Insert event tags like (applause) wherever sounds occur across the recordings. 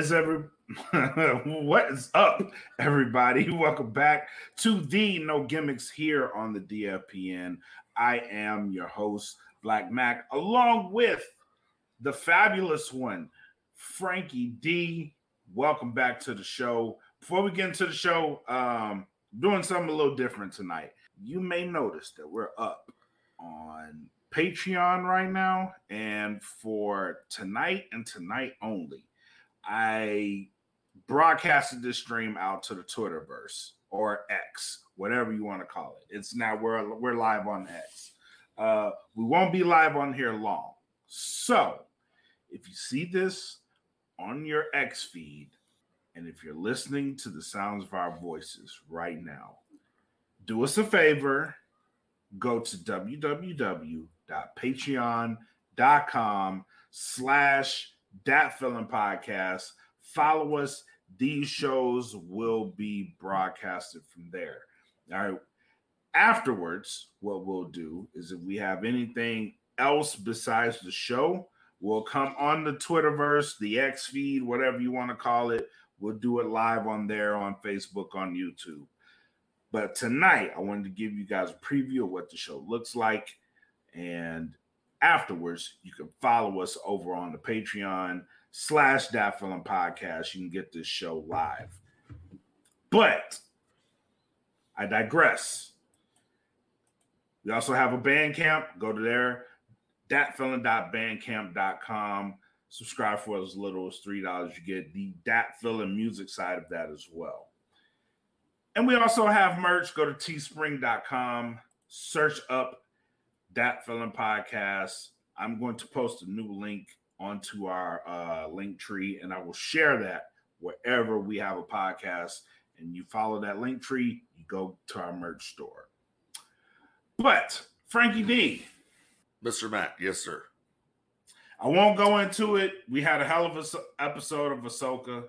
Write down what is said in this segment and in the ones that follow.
Is every (laughs) what is up, everybody? Welcome back to the No Gimmicks here on the DFPN. I am your host, Blak Mac, along with the fabulous one, Frankie D. Welcome back to the show. Before we get into the show, um, doing something a little different tonight. You may notice that we're up on Patreon right now, and for tonight and tonight only, I broadcasted this stream out to the Twitterverse or X, whatever you want to call it. It's now we're we're live on X. Uh, we won't be live on here long. So if you see this on your X feed, and if you're listening to the sounds of our voices right now, do us a favor, go to www.patreon.com slash dat feeling podcast. Follow us. These shows will be broadcasted from there. All right. Afterwards, what we'll do is if we have anything else besides the show, we'll come on the Twitterverse, the X feed, whatever you want to call it. We'll do it live on there, on Facebook, on YouTube. But tonight, I wanted to give you guys a preview of what the show looks like. And afterwards, you can follow us over on the Patreon slash Feeling Podcast. You can get this show live. But I digress. We also have a Bandcamp. Go to there, datfeelin.bandcamp.com. Subscribe for as little as $3. You get the Dat Feeling music side of that as well. And we also have merch. Go to teespring.com, search up Dat Feeling Podcast. I'm going to post a new link onto our uh, link tree, and I will share that wherever we have a podcast. And you follow that link tree, you go to our merch store. But Frankie D, Mr. Matt, yes, sir. I won't go into it. We had a hell of an episode of Ahsoka.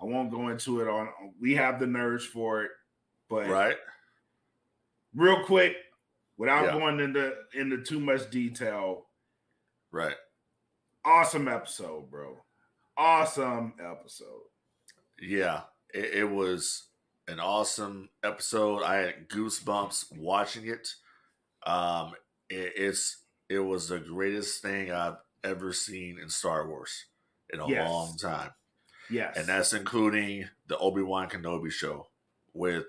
I won't go into it on. We have the nerves for it, but Right? real quick, without Yeah. going into into too much detail, Right. awesome episode, bro. Awesome episode. Yeah. It, it was an awesome episode. I had goosebumps watching it. Um, it, it's it was the greatest thing I've ever seen in Star Wars in a Yes. long time. Yes, and that's including the Obi Wan Kenobi show with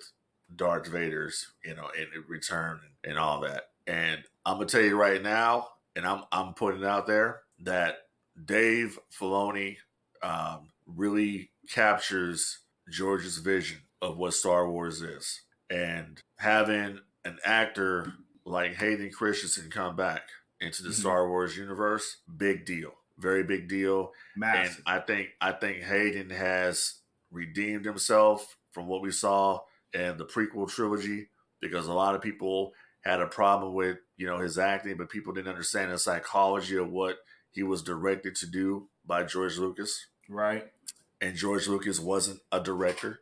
Darth Vader's, you know, in return and all that. And I'm gonna tell you right now, and I'm I'm putting it out there that Dave Filoni um, really captures George's vision of what Star Wars is, and having an actor like Hayden Christensen come back into the Mhm. Star Wars universe, big deal, very big deal massive. and I think I think Hayden has redeemed himself from what we saw in the prequel trilogy because a lot of people had a problem with you know his acting, but people didn't understand the psychology of what he was directed to do by George Lucas, right? and George Lucas wasn't a director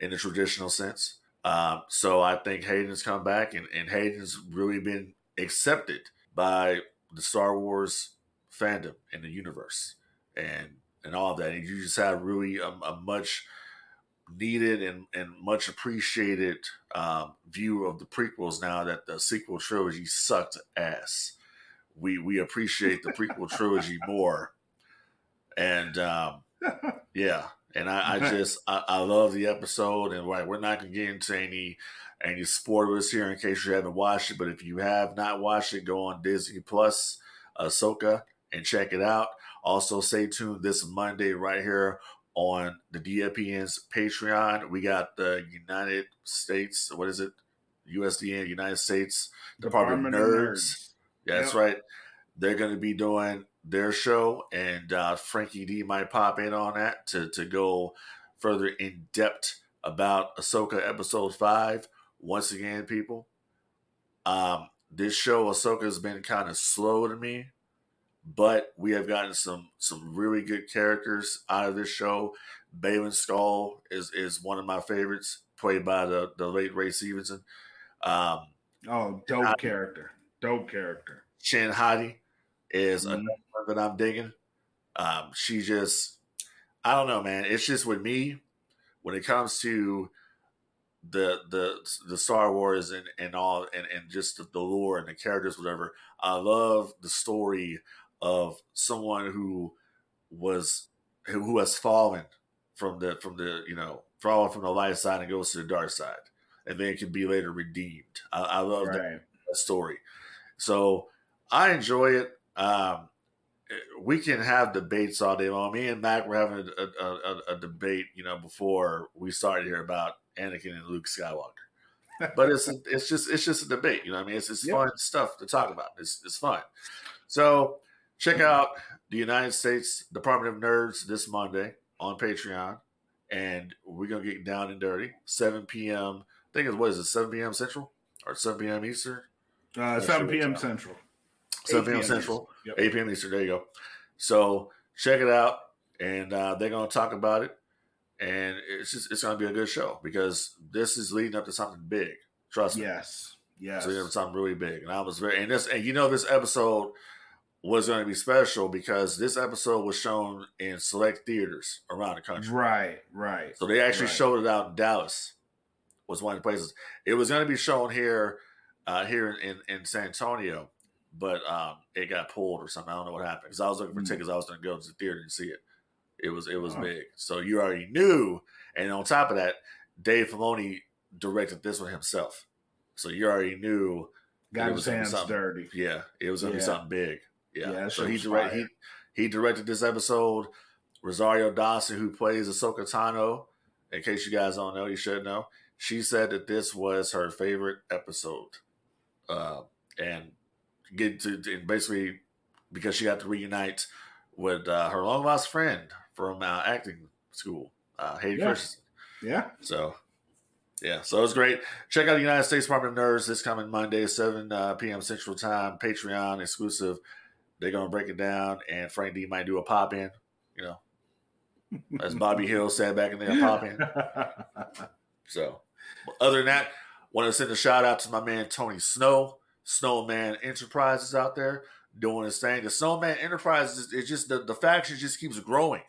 in the traditional sense. Um, so I think Hayden's come back, and, and Hayden's really been accepted by the Star Wars fandom and the universe and and all of that. And you just have really a, a much needed and, and much appreciated um, view of the prequels now that the sequel trilogy sucked ass. We we appreciate the prequel trilogy (laughs) more, and um, (laughs) yeah, and I, I just I, I love the episode, and like we're not gonna get into any any spoilers here in case you haven't watched it. But if you have not watched it, go on Disney Plus, Ahsoka, and check it out. Also, stay tuned this Monday right here on the DFPN's Patreon. We got the United States, what is it? USDN, United States Department, of Nerds. Yeah, that's Yep. right. They're going to be doing their show, and uh, Frankie D might pop in on that to, to go further in depth about Ahsoka episode five. Once again, people, um, this show Ahsoka has been kind of slow to me, but we have gotten some some really good characters out of this show. Baylan Skoll is is one of my favorites, played by the the late Ray Stevenson. Um, Oh, dope I- character. Dope character. Shin Hati is Mhm. another one that I'm digging. Um, she just, I don't know, man. It's just with me when it comes to the the the Star Wars and and all and and just the, the lore and the characters, whatever. I love the story of someone who was who, has fallen from the from the you know fallen from the light side and goes to the dark side, and then can be later redeemed. I, I love Right. that, that story. So I enjoy it. Um, we can have debates all day long. Me and Mac were having a, a, a, a debate, you know, before we started here about Anakin and Luke Skywalker. (laughs) But it's it's just it's just a debate, you know. I mean, it's it's fun stuff to talk about. It's it's fun. So check out the United States Department of Nerds this Monday on Patreon, and we're gonna get down and dirty. 7 p.m. I think it's what is it? 7 p.m. Central or 7 p.m. Eastern? Uh, 7 p.m. Central. 7 p.m. Central. Yep. 8 p.m. Eastern. There you go. So check it out, and uh, they're going to talk about it, and it's just it's going to be a good show because this is leading up to something big. Trust me, Yes. Yes. up something really big. And I was very and this and you know this episode was going to be special because this episode was shown in select theaters around the country. Right. Right. So they actually Right. showed it out in Dallas. Was one of the places. It was going to be shown here, uh, here in, in San Antonio, but um, it got pulled or something. I don't know what happened because I was looking for Mm. tickets. I was going to go to the theater and see it. It was it was Oh. big. So you already knew, and on top of that, Dave Filoni directed this one himself. So you already knew. Got his was gonna be hands dirty. Yeah, it was going to Yeah. be something big. Yeah. Yeah, so he was direct, he he directed this episode. Rosario Dawson, who plays Ahsoka Tano, in case you guys don't know, you should know. She said that this was her favorite episode, uh, and get to and basically because she got to reunite with uh, her long lost friend from uh, acting school, uh, Hayden Yeah. Christensen. Yeah. So, yeah, so it was great. Check out the United States Department of Nerds this coming Monday, 7 uh, p.m. Central Time, Patreon exclusive. They're going to break it down, and Frank D might do a pop in, you know, as Bobby (laughs) Hill said back in there, pop in. (laughs) So, other than that, want to send a shout out to my man Tony Snow, Snowman Enterprises out there doing his thing. The Snowman Enterprises, it's just the, the faction just keeps growing.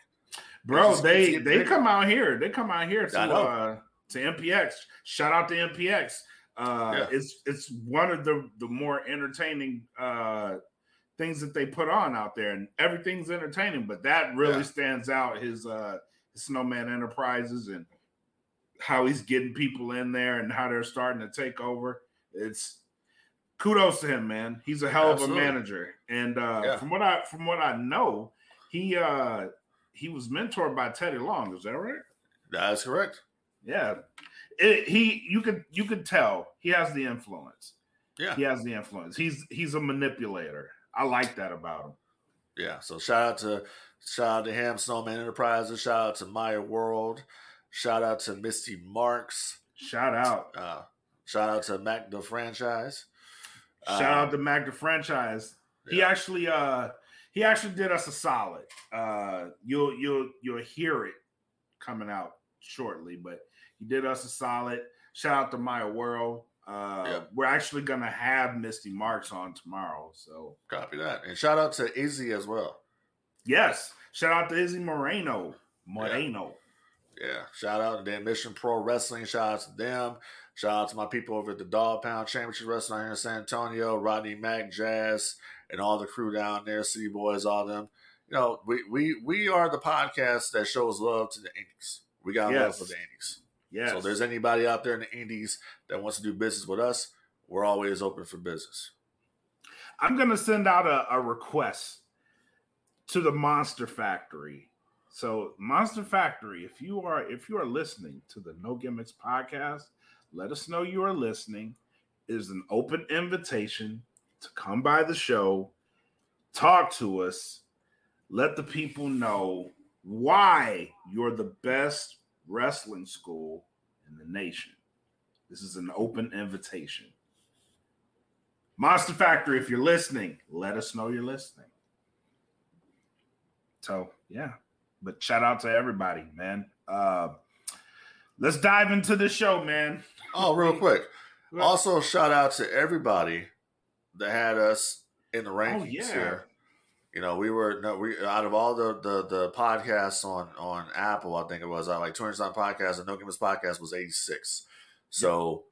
Bro, It's- they they come out here. They come out here to uh to MPX. Shout out to MPX. Uh Yeah. it's it's one of the the more entertaining uh things that they put on out there and everything's entertaining, but that really Yeah. stands out his uh his Snowman Enterprises and how he's getting people in there and how they're starting to take over. It's kudos to him, man. He's a hell Absolutely. of a manager. And uh Yeah. from what I from what I know, he uh he was mentored by Teddy Long. Is that right? That's correct. Yeah. It, he you could you could tell he has the influence. Yeah. He has the influence. He's he's a manipulator. I like that about him. Yeah. So shout out to shout out to him, Snowman Enterprises. Shout out to Maya World. Shout out to Misty Marks. Shout out. Uh, shout out to Mac the franchise. Shout Uh, out to Mac the franchise. He actually uh he actually did us a solid. Uh you'll you'll you'll hear it coming out shortly, but he did us a solid. Shout out to Maya World. Uh Yeah. we're actually gonna have Misty Marks on tomorrow. So Copy that. And shout out to Izzy as well. yes, shout out to Izzy Moreno. Moreno. Yeah. Shout out to the Mission Pro Wrestling. Shout out to them. Shout out to my people over at the Dog Pound Championship Wrestling here in San Antonio, Rodney Mac, Jazz, and all the crew down there, City Boys, all them. You know, we we we are the podcast that shows love to the indies. We got love for the indies. Yes. So if there's anybody out there in the indies that wants to do business with us, we're always open for business. I'm gonna send out a, a request to the Monster Factory. So Monster Factory, if you are if you are listening to the No Gimmicks podcast, let us know you are listening. It is an open invitation to come by the show, talk to us, let the people know why you're the best wrestling school in the nation. This is an open invitation. Monster Factory, if you're listening, let us know you're listening. So yeah, but shout out to everybody, man. Uh, let's dive into the show, man. Oh, real (laughs) quick. Also, shout out to everybody that had us in the rankings Oh, yeah. here. You know, we were no, we out of all the the, the podcasts on on Apple, I think it was uh, like 200 something podcasts, and No Gimmicks podcast was 86. So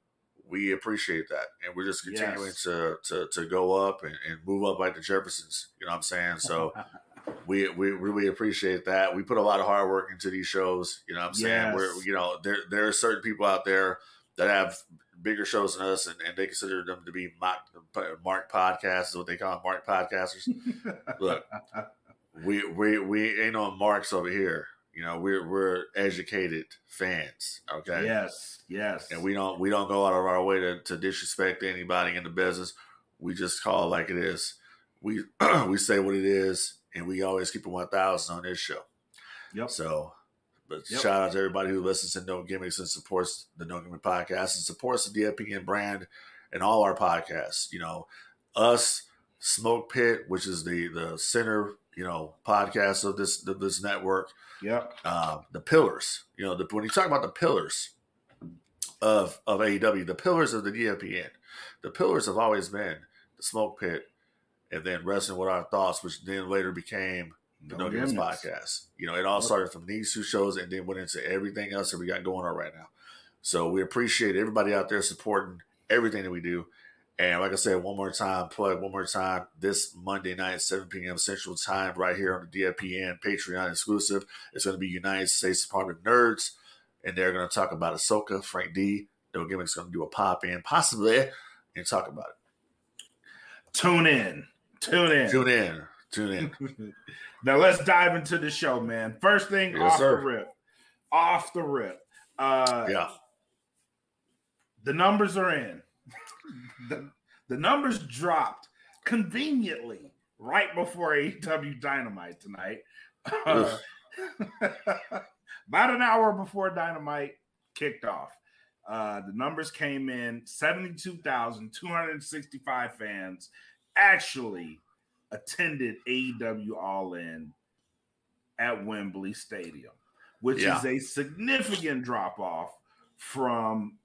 we appreciate that, and we're just continuing Yes. to, to to go up and, and move up like the Jeffersons. You know what I'm saying? So (laughs) we we really appreciate that. We put a lot of hard work into these shows. You know what I'm saying? Yes. We're you know there there are certain people out there that have bigger shows than us, and, and they consider them to be mock, mark podcasts, is what they call them, mark podcasters. (laughs) Look, we we we ain't on marks over here. You know, we're we're educated fans. Okay. yes, yes, And we don't we don't go out of our way to, to disrespect anybody in the business. We just call it like it is. We (clears throat) we say what it is, and we always keep it one thousand on this show. Yep. So, but Yep. shout out to everybody who listens to No Gimmicks and supports the No Gimmick podcast and supports the DFPN brand and all our podcasts. You know, us, Smoke Pit, which is the the center, you know, podcast of this of this network. Yep. Uh, the pillars. You know, the, when you talk about the pillars of of AEW, the pillars of the DFPN, the pillars have always been the Smoke Pit, and then Wrestling with Our Thoughts, which then later became the No Gimmicks Gimmicks. podcast. You know, it all started from these two shows and then went into everything else that we got going on right now. So we appreciate everybody out there supporting everything that we do. And like I said, one more time, plug one more time this Monday night, 7 p.m. Central Time, right here on the DFPN Patreon exclusive. It's going to be United States Department of Nerds, and they're going to talk about Ahsoka, Frank D. No Gimmicks going to do a pop in, possibly, and talk about it. Tune in. Tune in. Tune in. Tune in. (laughs) now let's dive into the show, man. First thing Yes, off sir. the rip. Off the rip. Uh Yeah. the numbers are in. (laughs) the, the numbers dropped conveniently right before AEW Dynamite tonight. Uh, (laughs) about an hour before Dynamite kicked off. Uh, the numbers came in 72,265 fans actually attended AEW All In at Wembley Stadium, which Yeah. is a significant drop off from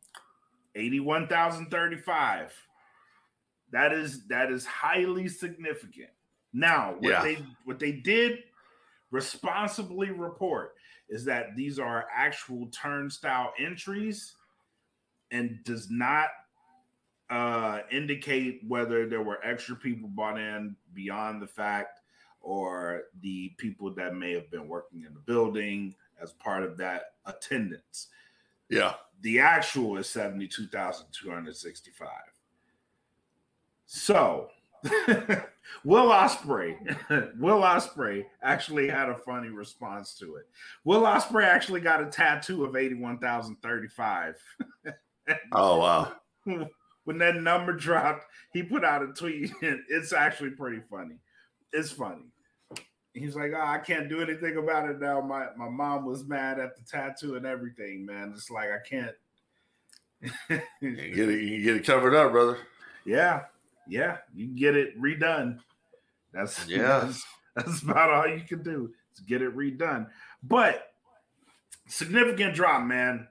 81,035. That is that is highly significant. Now, what Yeah. they what they did responsibly report is that these are actual turnstile entries and does not uh, indicate whether there were extra people bought in beyond the fact or the people that may have been working in the building as part of that attendance. Yeah. The actual is 72,265. So, (laughs) Will Ospreay, (laughs) Will Ospreay actually had a funny response to it. Will Ospreay actually got a tattoo of 81,035. (laughs) Oh, wow. When that number (laughs) dropped, he put out a tweet. (laughs) And it's actually pretty funny. It's funny. He's like, oh, I can't do anything about it now. My my mom was mad at the tattoo and everything, man. It's like I can't. (laughs) You can get it, you can get it covered up, brother. yeah, yeah, you can get it redone. That's Yeah. That's, that's about all you can do is get it redone. But significant drop, man.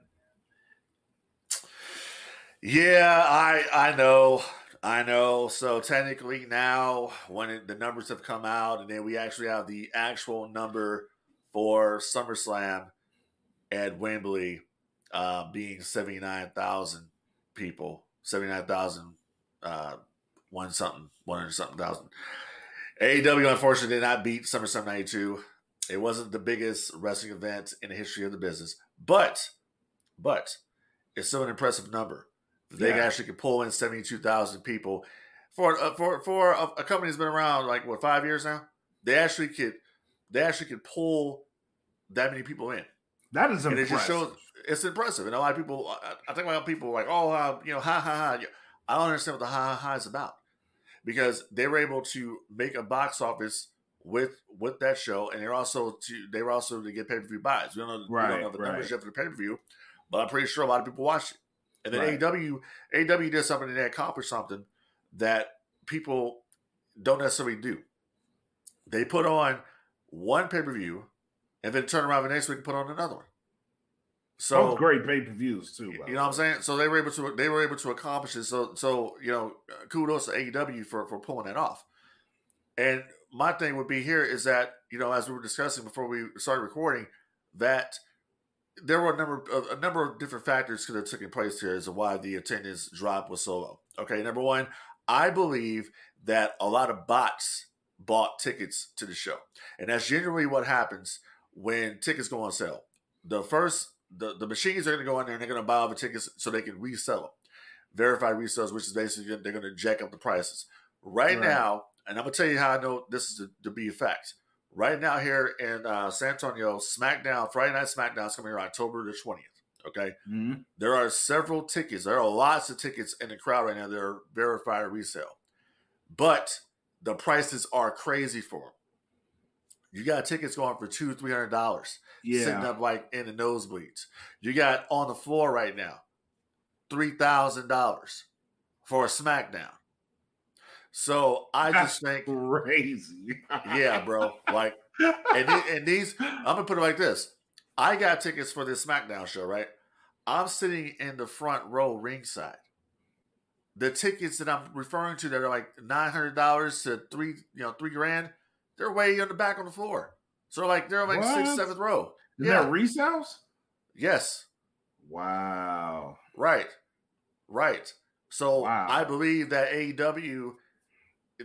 Yeah, I I know. I know. So technically now when it, the numbers have come out and then we actually have the actual number for SummerSlam at Wembley uh, being 79,000 people, 79,000 uh, one something, 100 something thousand. AEW unfortunately did not beat SummerSlam 92. It wasn't the biggest wrestling event in the history of the business, but but it's still an impressive number. They Yeah. actually could pull in seventy two thousand people for uh, for for a, a company that's been around like what five years now. They actually could they actually could pull that many people in, That is and it impressive. just shows it's impressive. And a lot of people, I, I think about people like, oh, uh, you know, ha ha ha. I don't understand what the ha ha ha is about because they were able to make a box office with with that show, and they're also to they were also to get pay per view buys. We don't know, we don't know the right. numbers yet for the pay per view, but I'm pretty sure a lot of people watched it. And then Right. AEW AEW did something and they accomplished something that people don't necessarily do. They put on one pay per view, and then turn around the next week and put on another one. So Both great pay per views too. you know what I'm saying? So they were able to they were able to accomplish it. So so you know, kudos to AEW for for pulling that off. And my thing would be here is that you know, as we were discussing before we started recording, that there were a number of, a number of different factors could have taken place here as to why the attendance drop was so low. Okay, number one, I believe that a lot of bots bought tickets to the show, and that's generally what happens when tickets go on sale. The first, the, the machines are going to go in there and they're going to buy all the tickets so they can resell them, verify resells, which is basically they're going to jack up the prices. Right, right. now, and I'm going to tell you how I know this is to, to be a fact right now here in uh, San Antonio, SmackDown, Friday Night SmackDown is coming here October the 20th. Okay. Mm-hmm. There are several tickets. There are lots of tickets in the crowd right now They're verified resale. But the prices are crazy for them. You got tickets going for two, three hundred dollars. Yeah. Sitting up like in the nosebleeds. You got on the floor right now, three thousand dollars for a SmackDown. So I That's just think crazy. yeah, bro. Like, (laughs) and, and these, I'm gonna put it like this: I got tickets for this SmackDown show, right? I'm sitting in the front row, ringside. The tickets that I'm referring to that are like nine hundred dollars to three, you know, three grand, they're way on the back on the floor. So like they're like what? sixth, seventh row. Is yeah. that resales? Yes. Wow. Right. Right. So wow. I believe that AEW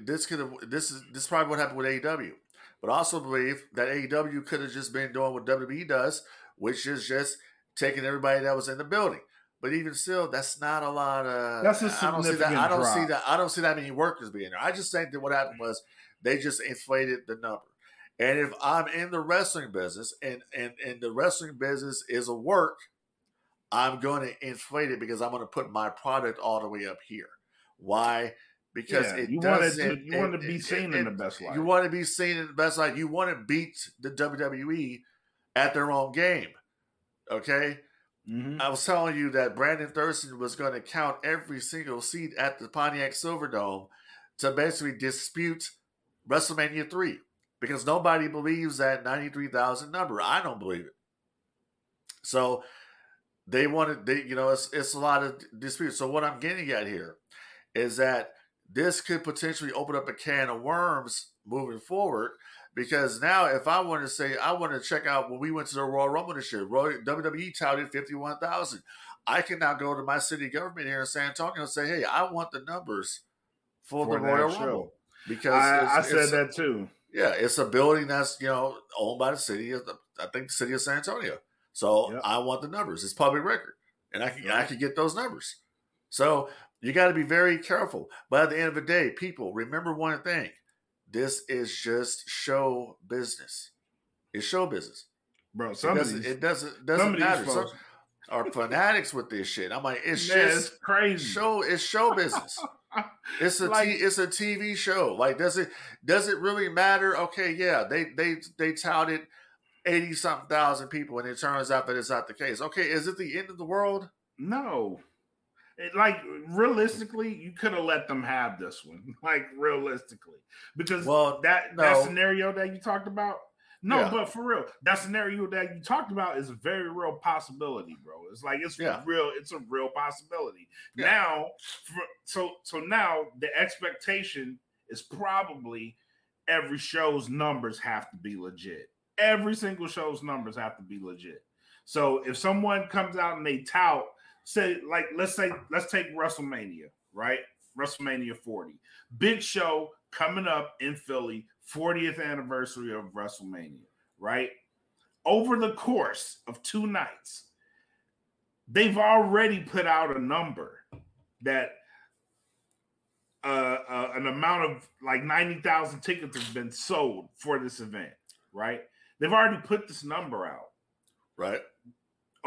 this could have this is this is probably what happened with AEW. But I also believe that AEW could have just been doing what WWE does, which is just taking everybody that was in the building. But even still, that's not a lot of. That's a significant I don't see that. I don't drop. see that. I don't see that many workers being there. I just think that what happened was they just inflated the number. And if I'm in the wrestling business and and and the wrestling business is a work, I'm going to inflate it because I'm going to put my product all the way up here. Why? Because yeah, it you want to you want to be seen it, in the best light. You want to be seen in the best light. You want to beat the WWE at their own game. Okay. Mm-hmm. I was telling you that Brandon Thurston was going to count every single seat at the Pontiac Silverdome to basically dispute WrestleMania 3 because nobody believes that 93,000 number. I don't believe it. So they wanted, they, you know, it's, it's a lot of disputes. So what I'm getting at here is that this could potentially open up a can of worms moving forward. Because now, if I want to say I want to check out when we went to the Royal Rumble this year, WWE touted fifty one thousand. I can now go to my city government here in San Antonio and say, "Hey, I want the numbers for, for the Royal show. Rumble." Because I, I said that too. Yeah, it's a building that's you know owned by the city of the, I think the city of San Antonio. So yep. I want the numbers. It's public record, and I can I can get those numbers. So you got to be very careful. But at the end of the day, people, remember one thing this is just show business. It's show business. Bro, it doesn't, it doesn't, doesn't matter. Some are fanatics with this shit. I'm like, it's Man, just it's crazy. Show it's show business. (laughs) it's a like, t- it's a TV show. Like, does it does it really matter? Okay, yeah, they they they touted eighty something thousand people, and it turns out that it's not the case. Okay, is it the end of the world? No like realistically, you could have let them have this one. (laughs) Like realistically, because well, that no. that scenario that you talked about. No, yeah. but for real, that scenario that you talked about is a very real possibility, bro. It's like it's yeah. real. It's a real possibility. Yeah. Now, for, so so now the expectation is probably every show's numbers have to be legit. Every single show's numbers have to be legit. So if someone comes out and they tout say like let's say let's take WrestleMania, right? WrestleMania 40. Big show coming up in Philly, 40th anniversary of WrestleMania, right? Over the course of two nights, they've already put out a number that uh, uh, an amount of like 90,000 tickets have been sold for this event, right? They've already put this number out. Right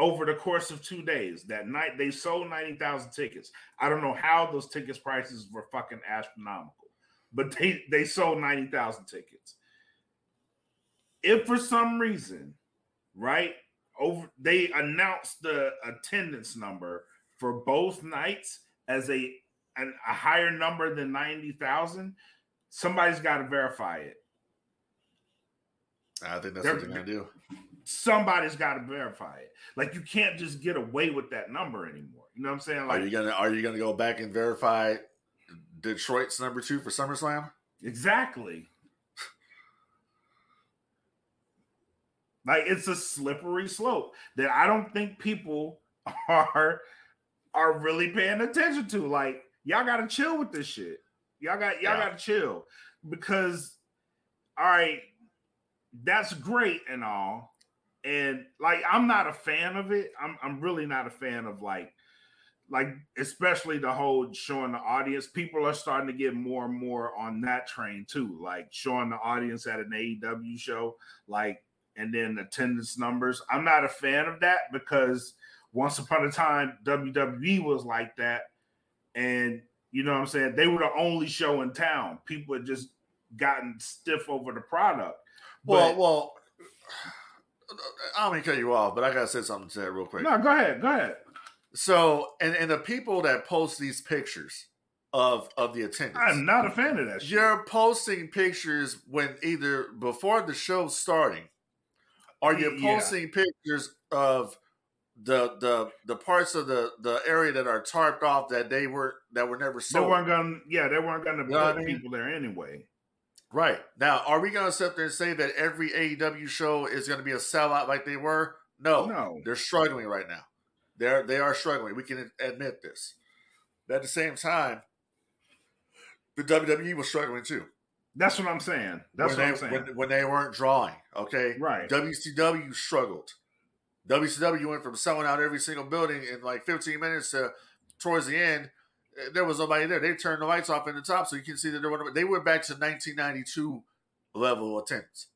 over the course of two days. That night they sold 90,000 tickets. I don't know how those tickets prices were fucking astronomical, but they they sold 90,000 tickets. If for some reason, right, over they announced the attendance number for both nights as a an, a higher number than 90,000, somebody's got to verify it. I think that's they're, what they're going to do somebody's got to verify it. Like you can't just get away with that number anymore. You know what I'm saying? Like, are you gonna are you gonna go back and verify Detroit's number two for SummerSlam? Exactly. like it's a slippery slope that I don't think people (laughs) are are really paying attention to. Like y'all got to chill with this shit. Y'all got y'all yeah. got to chill because all right, that's great and all, and like I'm not a fan of it. I'm I'm really not a fan of like like especially the whole showing the audience. People are starting to get more and more on that train too. Like showing the audience at an AEW show, like and then attendance numbers. I'm not a fan of that because once upon a time WWE was like that, and you know what I'm saying? They were the only show in town. People had just gotten stiff over the product. Well, but, well, I don't mean to cut you off, but I gotta say something to that real quick. No, go ahead, go ahead. So, and and the people that post these pictures of of the attendance, I'm not a fan of that. Shit. You're posting pictures when either before the show starting, or you're posting yeah. pictures of the the the parts of the the area that are tarped off that they were that were never sold. They weren't gonna yeah, they weren't gonna put people there anyway. Right. Now, are we gonna sit there and say that every AEW show is gonna be a sellout like they were? No. No. They're struggling right now. They're they are struggling. We can admit this. But at the same time, the WWE was struggling too. That's what I'm saying. That's when what they, I'm saying. When, when, they weren't drawing, okay? Right. WCW struggled. WCW went from selling out every single building in like 15 minutes to towards the end, there was nobody there. They turned the lights off in the top, so you can see that there were they went back to 1992 level attendance.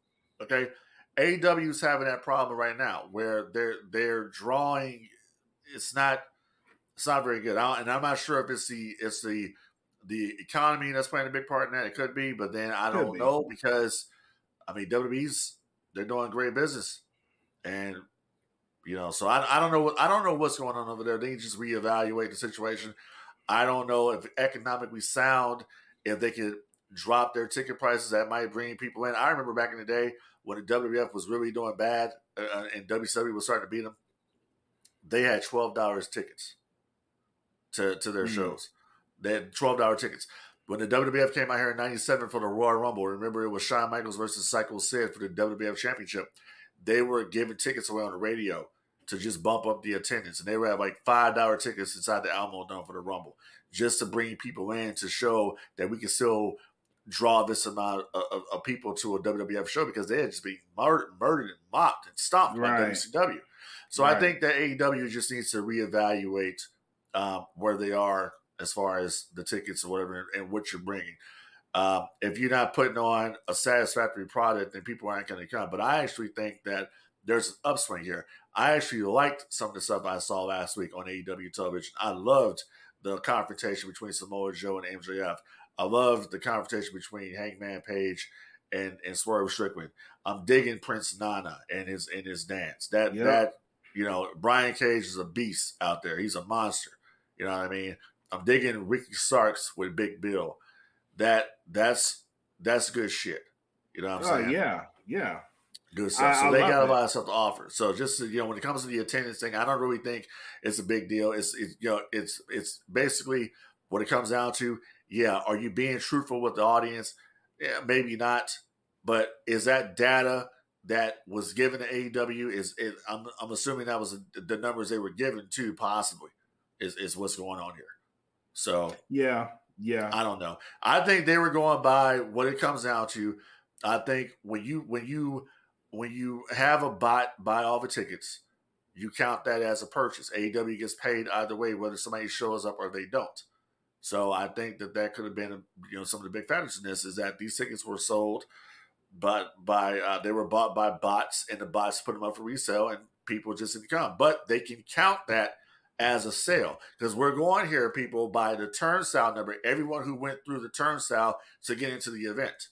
Okay, AEW is having that problem right now where they're they're drawing. It's not it's not very good, and I'm not sure if it's the it's the the economy that's playing a big part in that. It could be, but then I don't know because I mean WWE's they're doing great business, and you know, so I, I don't know what I don't know what's going on over there. They just reevaluate the situation. I don't know if economically sound, if they could drop their ticket prices, that might bring people in. I remember back in the day when the WWF was really doing bad uh, uh and WWE was starting to beat them. They had twelve dollars tickets to to their mm. shows. They had twelve dollar tickets. When the WWF came out here in '97 for the Royal Rumble, remember it was Shawn Michaels versus Psycho Sid for the WWF Championship. They were giving tickets away on the radio to just bump up the attendance. And they would have like five dollar tickets inside the Alamodome for the Rumble, just to bring people in to show that we can still draw this amount of, of, of people to a WWF show because they had just been murdered, murdered and mocked and stomped right. by WCW. So right. I think that AEW just needs to reevaluate um, where they are as far as the tickets or whatever and what you're bringing. Um, if you're not putting on a satisfactory product, then people aren't going to come. But I actually think that there's an upswing here. I actually liked some of the stuff I saw last week on AEW television. I loved the confrontation between Samoa Joe and MJF. I loved the confrontation between Hangman Page and, and Swerve Strickland. I'm digging Prince Nana and his and his dance. That yep. that you know, Brian Cage is a beast out there. He's a monster. You know what I mean? I'm digging Ricky Starks with Big Bill. That that's that's good shit. You know what I'm oh, saying? Yeah, yeah. Good stuff. So I, they got a lot of stuff to offer. So just you know, when it comes to the attendance thing, I don't really think it's a big deal. It's, it's you know, it's it's basically what it comes down to. Yeah, are you being truthful with the audience? Yeah, maybe not. But is that data that was given to AEW? Is it, I'm I'm assuming that was the numbers they were given to possibly is is what's going on here. So yeah, yeah. I don't know. I think they were going by what it comes down to. I think when you when you when you have a bot buy all the tickets, you count that as a purchase. AEW gets paid either way, whether somebody shows up or they don't. So I think that that could have been, you know, some of the big factors in this is that these tickets were sold, but by uh, they were bought by bots, and the bots put them up for resale, and people just didn't come. But they can count that as a sale because we're going here, people, by the turnstile number. Everyone who went through the turnstile to get into the event.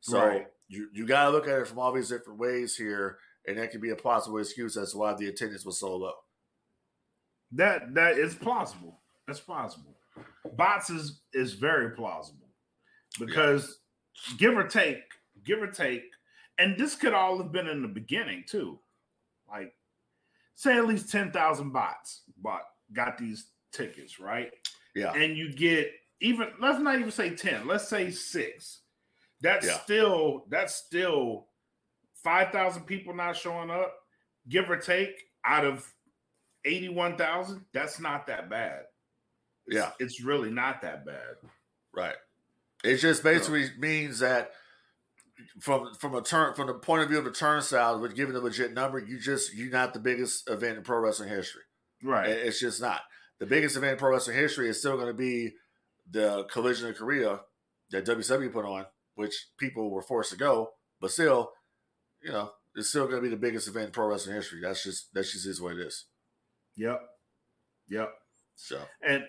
So right you you got to look at it from all these different ways here, and that could be a possible excuse as to why the attendance was so low. That that is plausible. That's plausible. Bots is is very plausible because yeah. give or take, give or take, and this could all have been in the beginning too. Like, say at least ten thousand bots bought got these tickets, right? Yeah, and you get even let's not even say ten. Let's say six that's yeah. still that's still five thousand people not showing up, give or take, out of eighty-one thousand, that's not that bad. It's, Yeah. it's really not that bad. Right. It just basically means that from from a turn from the point of view of the turnstile, with giving a legit number, you just you're not the biggest event in pro wrestling history. Right. It- It's just not. The biggest event in pro wrestling history is still going to be the Collision of Korea that WCW put on, which people were forced to go, but still, you know, it's still going to be the biggest event in pro wrestling history. That's just that's just is what it is. Yep. Yep. So And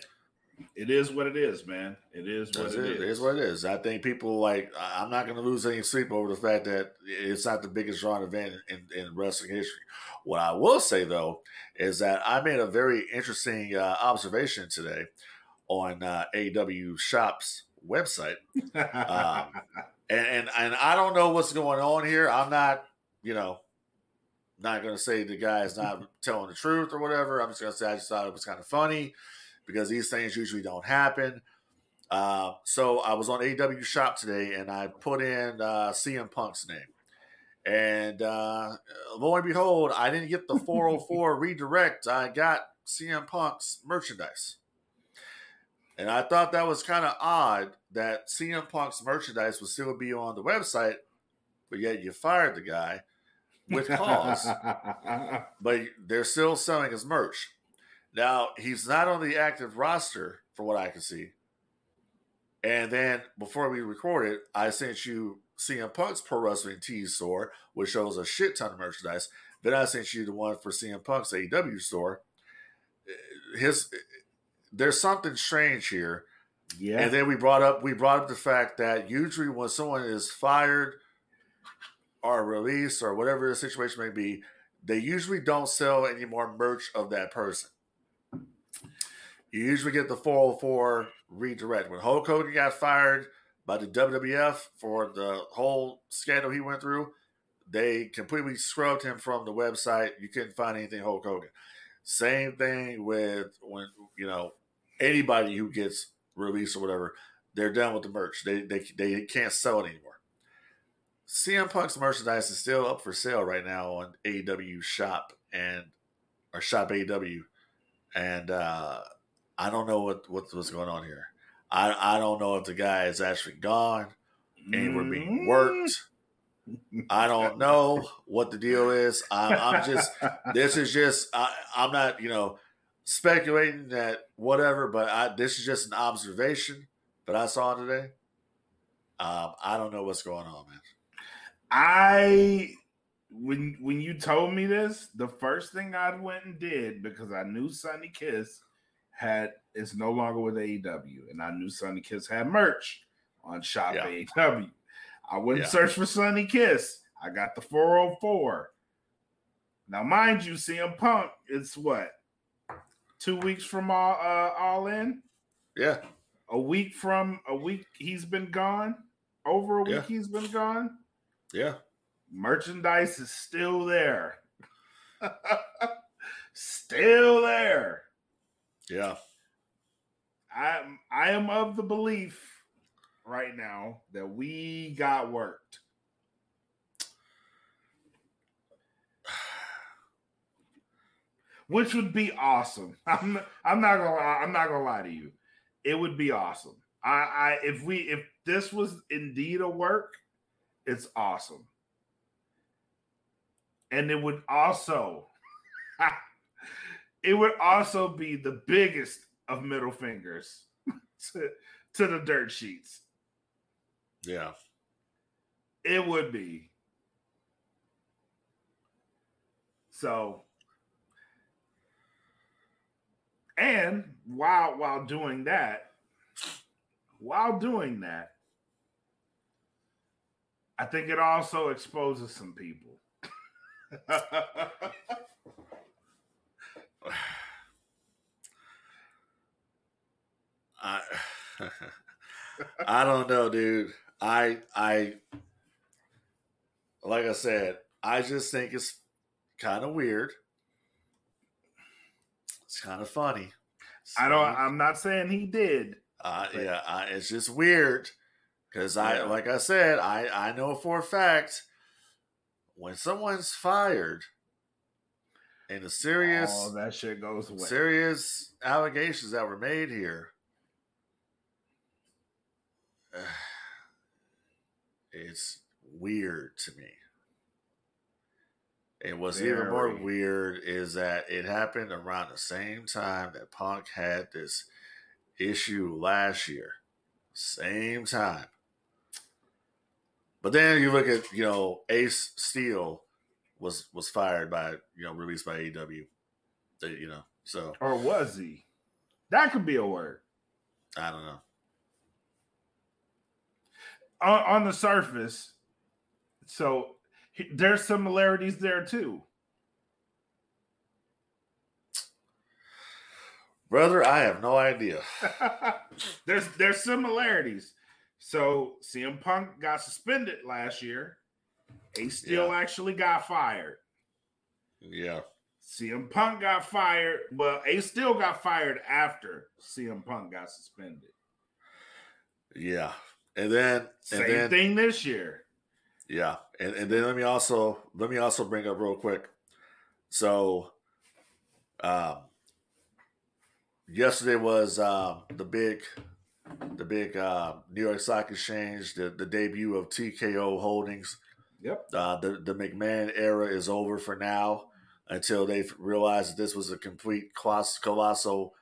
it is what it is, man. It is what it it. is. It is what it is. I think people like. I'm not going to lose any sleep over the fact that it's not the biggest drawn event in, in wrestling history. What I will say though is that I made a very interesting uh, observation today on uh, AW Shop's website, Um, (laughs) and, and and I don't know what's going on here. I'm not, you know, not going to say the guy is not (laughs) telling the truth or whatever. I'm just going to say I just thought it was kind of funny because these things usually don't happen. Uh, so I was on AW Shop today and I put in uh, CM Punk's name. And uh, lo and behold, I didn't get the (laughs) 404 redirect. I got CM Punk's merchandise. And I thought that was kind of odd that CM Punk's merchandise would still be on the website, but yet you fired the guy with cause (laughs) but they're still selling his merch. Now he's not on the active roster, for what I can see. And then before we recorded, I sent you CM Punk's Pro Wrestling Tees store, which shows a shit ton of merchandise. Then I sent you the one for CM Punk's AEW store. His there's something strange here. yeah. And then we brought up we brought up the fact that usually when someone is fired or released or whatever the situation may be, they usually don't sell any more merch of that person. You usually get the 404 redirect. When Hulk Hogan got fired by the WWF for the whole scandal he went through, they completely scrubbed him from the website. You couldn't find anything Hulk Hogan. Same thing with when you know anybody who gets released or whatever, they're done with the merch. They they they can't sell it anymore. CM Punk's merchandise is still up for sale right now on AEW Shop and or Shop AEW, and uh, I don't know what, what what's going on here. I I don't know if the guy is actually gone and we're being worked. I don't know what the deal is. I'm, I'm just this is just I, I'm not you know speculating that whatever, but I this is just an observation that I saw today. Um, I don't know what's going on, man. I when when you told me this, the first thing I went and did because I knew Sonny Kiss had is no longer with AEW, and I knew Sonny Kiss had merch on Shop Yeah. AEW. I Yeah. and searched for Sonny Kiss. I got the 404. Now, mind you, CM Punk, it's what two weeks from all uh, all in, Yeah, a week from a week he's been gone, over a week Yeah. he's been gone yeah, merchandise is still there. (laughs) still there. yeah. I I am of the belief right now that we got worked. (sighs) Which would be awesome. (laughs) I'm not, I'm not gonna lie, I'm not gonna lie to you. It would be awesome. I, I if we if this was indeed a work, it's awesome. And it would also (laughs) it would also be the biggest of middle fingers (laughs) to, to the dirt sheets. Yeah. It would be. So and while while doing that, while doing that, I think it also exposes some people. (laughs) I (laughs) I don't know, dude. I I like I said, I just think it's kind of weird. It's kind of funny. I don't I'm not saying he did. Uh, yeah, I, it's just weird because I, Yeah. like I said, I I know for a fact when someone's fired and the serious oh, that shit goes away. serious allegations that were made here, it's weird to me. And what's even more weird is that it happened around the same time that Punk had this issue last year. Same time. But then you look at, you know, Ace Steel was was fired by, you know, released by AEW. You know, so Or was he? That could be a word. I don't know. On, on the surface, so there's similarities there too. Brother, I have no idea. (laughs) there's there's similarities. So CM Punk got suspended last year. Ace Steel Yeah. actually got fired. Yeah. CM Punk got fired. Well, Ace Steel got fired after CM Punk got suspended. Yeah. And then and Same then thing this year. Yeah, and and then let me also let me also bring up real quick. So, um, yesterday was um, the big the big uh, New York Stock Exchange the the debut of TKO Holdings. Yep. Uh, the the McMahon era is over for now until they realize that this was a complete coloss- colossal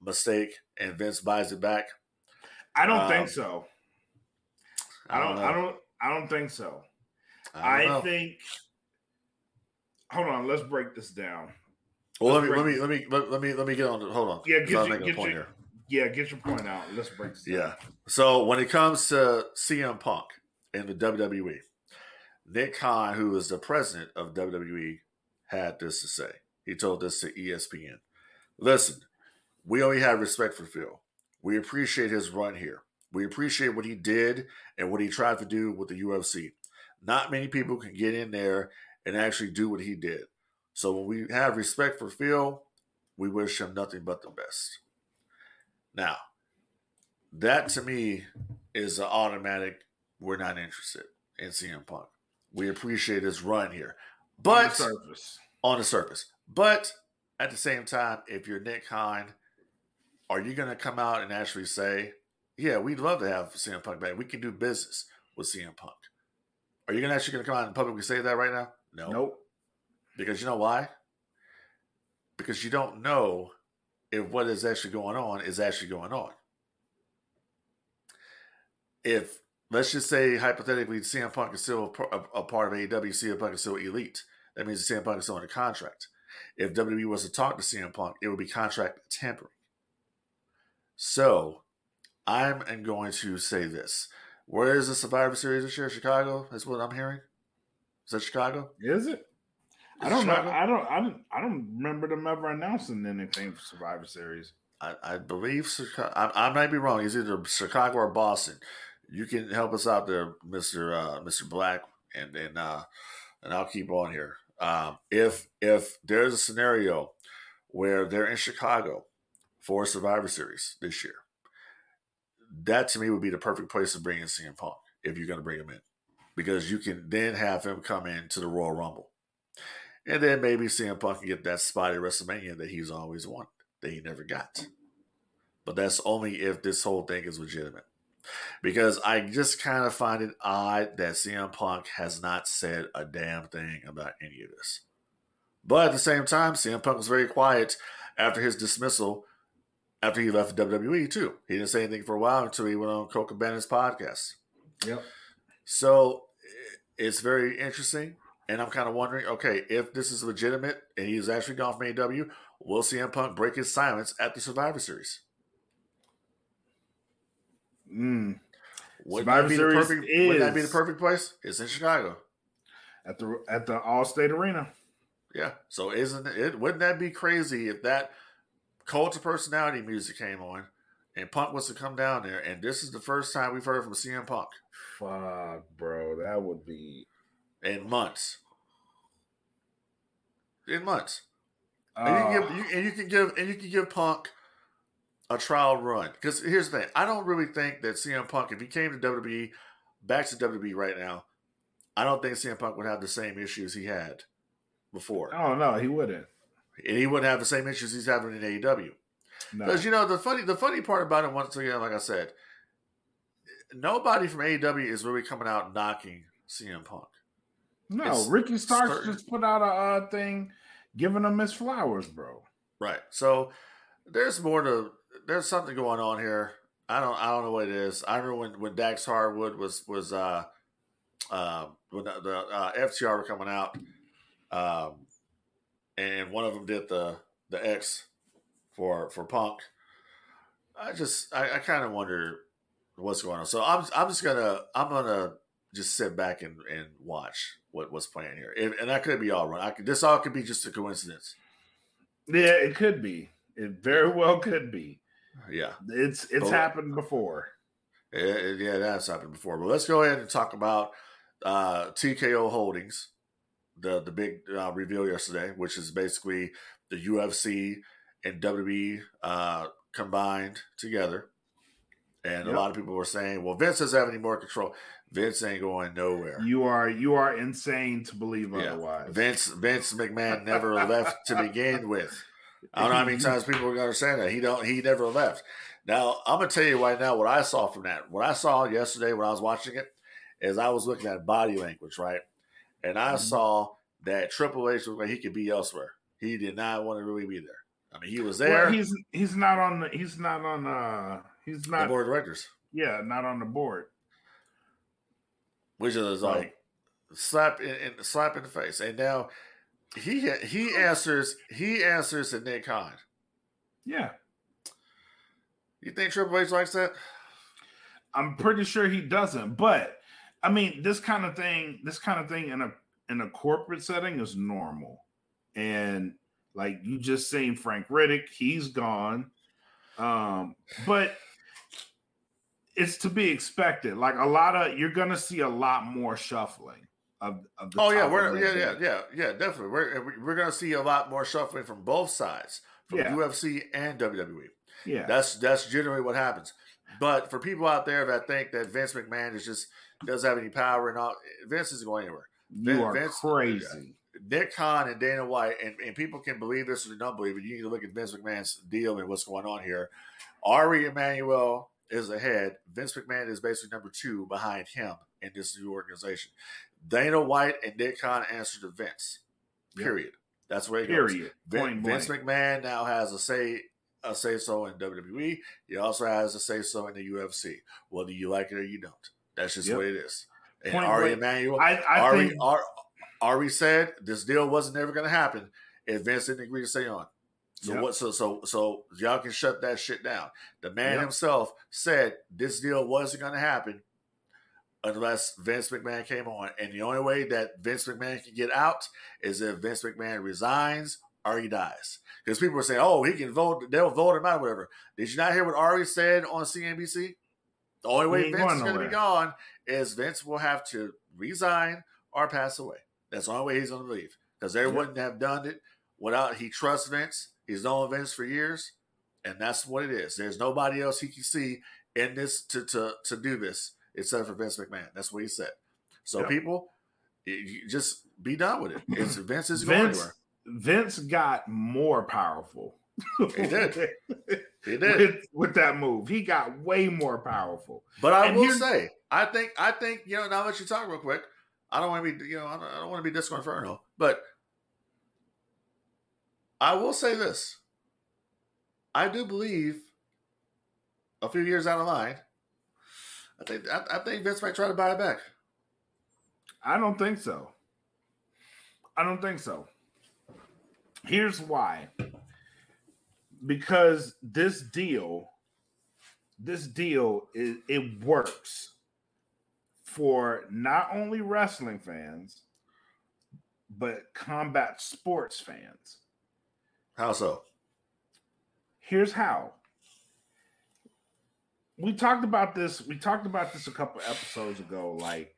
mistake and Vince buys it back. I don't Um, think so. I don't. Uh, I know. don't. I don't think so. I, I, think. Hold on. Let's break this down. Well, let me let me let me let, let me let me get on. Hold on. Yeah, get your- get point your- here. Yeah, get your point out. Let's break this. down. Yeah. So when it comes to CM Punk in the WWE, Nick Khan, who is the president of WWE, had this to say. He told this to ESPN. Listen, we only have respect for Phil. We appreciate his run here. We appreciate what he did and what he tried to do with the UFC. Not many people can get in there and actually do what he did. So when we have respect for Phil, we wish him nothing but the best. Now, that to me is an automatic. We're not interested in CM Punk. We appreciate his run here, On the but surface. on the surface. But at the same time, if you're Nick Khan, are you going to come out and actually say, "Yeah, we'd love to have CM Punk back. We can do business with CM Punk"? Are you to actually going to come out and publicly say that right now? No, Nope. because you know why? Because you don't know if what is actually going on is actually going on. If let's just say hypothetically CM Punk is still a, a, a part of AEW, CM Punk is still elite. That means CM Punk is still under contract. If WWE was to talk to CM Punk, it would be contract tampering. So I'm going to say this. Where is the Survivor Series this year? Chicago? That's what I'm hearing. Is that Chicago? Is it? I don't know. I don't. I don't. I don't remember them ever announcing anything for Survivor Series. I, I believe Chicago. I, I might be wrong. It's either Chicago or Boston. You can help us out there, Mister uh, Mister Black, and and uh, and I'll keep on here. Um, if if there's a scenario where they're in Chicago for Survivor Series this year, that to me would be the perfect place to bring in CM Punk if you're going to bring him in, because you can then have him come in to the Royal Rumble, and then maybe CM Punk can get that spot at WrestleMania that he's always wanted that he never got. But that's only if this whole thing is legitimate. Because I just kind of find it odd that CM Punk has not said a damn thing about any of this. But at the same time, CM Punk was very quiet after his dismissal after he left WWE too. He didn't say anything for a while until he went on Colt Cabana's podcast. Yep. So it's very interesting. And I'm kind of wondering, okay, if this is legitimate and he's actually gone from AEW, will CM Punk break his silence at the Survivor Series? Mm. Wouldn't Survivor that be Series the perfect, Wouldn't that be the perfect place? It's in Chicago. At the at the Allstate Arena. Yeah. So isn't it? Wouldn't that be crazy if that cult of personality music came on and Punk was to come down there and this is the first time we've heard from CM Punk Fuck, bro. That would be. in months. In months. Uh, And you, can give, you, and you can give and you can give Punk a trial run. Because here's the thing: I don't really think that CM Punk, if he came to WWE, back to WWE right now, I don't think CM Punk would have the same issues he had before. Oh no, he wouldn't. And he wouldn't have the same issues he's having in AEW. Because no. you know the funny the funny part about it once again, like I said, nobody from AEW is really coming out knocking CM Punk. No, it's Ricky Starks just put out a uh, thing giving him his flowers, bro. Right. So there's more to there's something going on here. I don't I don't know what it is. I remember when when Dax Harwood was was uh uh when the, the uh, FTR were coming out, um, and one of them did the the X for for Punk. I just I, I kind of wonder what's going on. So I'm I'm just gonna I'm gonna just sit back and, and watch what what's playing here. If, and that could be all wrong. I could this all could be just a coincidence. Yeah, it could be. It very well could be. Yeah, it's it's but, happened before. It, yeah, that's happened before. But let's go ahead and talk about uh, TKO Holdings, the the big uh, reveal yesterday, which is basically the UFC and WWE uh, combined together. And yep. a lot of people were saying, "Well, Vince doesn't have any more control. Vince ain't going nowhere." You are you are insane to believe yeah. otherwise. Vince Vince McMahon never (laughs) left to begin with. I don't know how many times people are going to say that he don't he never left. Now I'm gonna tell you right now what I saw from that. What I saw yesterday when I was watching it is I was looking at body language, right, and I mm-hmm. saw that Triple H was like he could be elsewhere. He did not want to really be there. I mean, he was there. Well, he's he's not on the he's not on uh he's not the board of directors. Yeah, not on the board. Which is like slap in, in slap in the face. And now he he answers he answers to Nick Khan. Yeah. You think Triple H likes that? I'm pretty sure he doesn't. But I mean, this kind of thing, this kind of thing in a in a corporate setting is normal. And like you just seen Frank Riddick, he's gone. Um, but it's to be expected. Like a lot of you're gonna see a lot more shuffling of, of Oh yeah, we're yeah, yeah, yeah, yeah, definitely. We're we're gonna see a lot more shuffling from both sides, from yeah. UFC and WWE. Yeah. That's that's generally what happens. But for people out there that think that Vince McMahon is just doesn't have any power and all Vince isn't going anywhere. You are Vince, crazy. Nick Khan and Dana White, and, and people can believe this or don't believe it. You need to look at Vince McMahon's deal and what's going on here. Ari Emanuel is ahead. Vince McMahon is basically number two behind him in this new organization. Dana White and Nick Khan answer to Vince. Period. Yep. That's where it Period. goes. Vince, Vince McMahon now has a say a say so in WWE. He also has a say so in the UFC, whether you like it or you don't. That's just yep. what it is. And Point Ari Emanuel, I, I Ari, think, Ari, Ari said this deal wasn't ever going to happen if Vince didn't agree to stay on. So yep. what? So so so y'all can shut that shit down. The man yep. himself said this deal wasn't going to happen unless Vince McMahon came on, and the only way that Vince McMahon can get out is if Vince McMahon resigns or he dies. Because people were saying, "Oh, he can vote; they'll vote him out, whatever." Did you not hear what Ari said on CNBC? The only way Vince is going to be gone is Vince will have to resign or pass away. That's the only way he's going to leave because they yep. wouldn't have done it without he trusts Vince. He's known Vince for years, and that's what it is. There's nobody else he can see in this to to to do this except for Vince McMahon. That's what he said. So yep. people, just be done with it. (clears throat) It's Vince is going Vince, Vince got more powerful. he did. (laughs) He did with, with, that move. He got way more powerful. But I and will say, I think, I think you know. Now that you talk real quick, I don't want to be, you know, I don't, I don't want to be Disco Inferno, but I will say this. I do believe a few years down the line, I think I, I think Vince might try to buy it back. I don't think so. I don't think so. Here's why. Because this deal, this deal is it works for not only wrestling fans, but combat sports fans. How so? Here's how. We talked about this. We talked about this a couple episodes ago. Like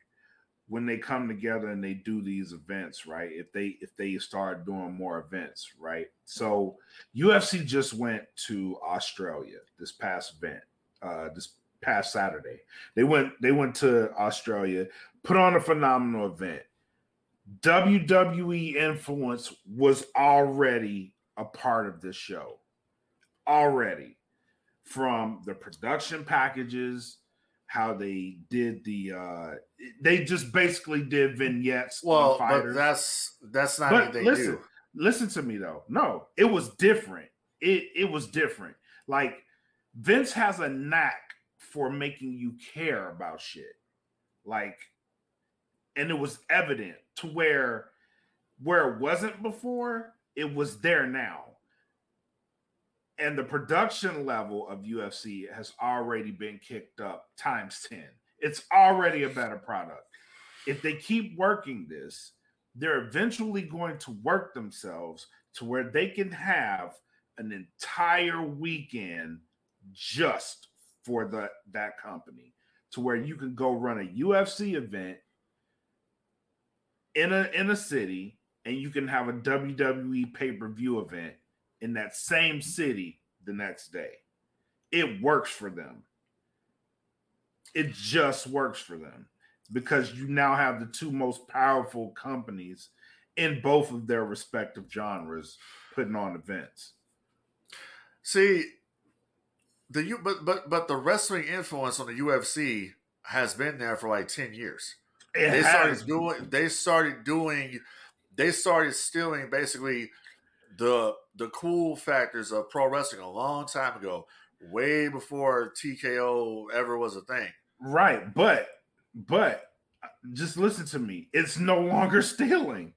when they come together and they do these events, right? If they if they start doing more events, right? So UFC just went to Australia this past event, uh, this past Saturday. They went they went to Australia, put on a phenomenal event. WWE influence was already a part of this show. Already. From the production packages, how they did the uh they just basically did vignettes well but that's that's not but they listen, new. listen to me though. No it was different. It it was different. Like vince has a knack for making you care about shit. Like and it was evident to where where it wasn't before it was there now and the production level of UFC has already been kicked up times (laughs) 10. It's already a better product. If they keep working this, they're eventually going to work themselves to where they can have an entire weekend just for the that company to where you can go run a UFC event in a in a city and you can have a WWE pay-per-view event in that same city the next day. It works for them. It just works for them because you now have the two most powerful companies in both of their respective genres putting on events. See, the you but but but the wrestling influence on the UFC has been there for like 10 years. It they started doing they started doing they started stealing basically the the cool factors of pro wrestling a long time ago, way before TKO ever was a thing. Right, but but just listen to me. It's no longer stealing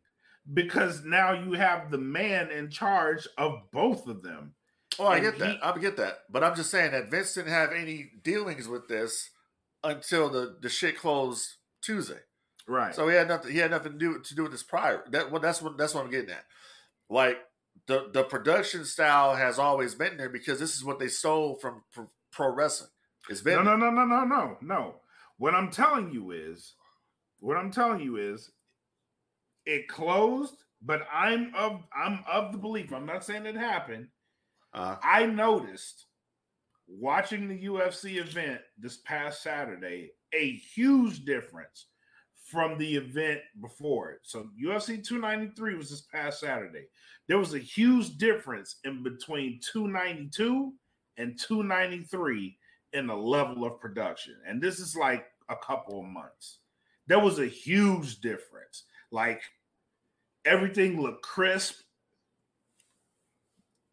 because now you have the man in charge of both of them. Oh, I and get he, that. I get that. But I'm just saying that Vince didn't have any dealings with this until the, the shit closed Tuesday. Right. So he had nothing. He had nothing to do to do with this prior. That well, that's what that's what I'm getting at. Like the the production style has always been there because this is what they stole from pro, pro wrestling. It's been no, no, no, no, no, no, no. What I'm telling you is, what I'm telling you is, it closed. But I'm of I'm of the belief. I'm not saying it happened. Uh, I noticed watching the UFC event this past Saturday a huge difference from the event before it. So UFC 293 was this past Saturday. There was a huge difference in between 292 and 293 in the level of production. And this is like a couple of months. There was a huge difference. Like everything looked crisp.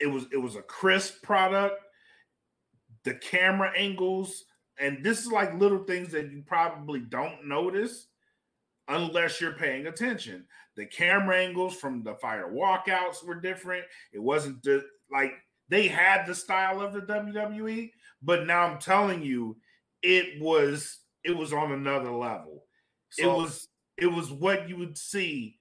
It was it was a crisp product. The camera angles and this is like little things that you probably don't notice unless you're paying attention. The camera angles from the fire walkouts were different. It wasn't the, like they had the style of the WWE, but now I'm telling you, it was it was on another level. So, it was it was what you would see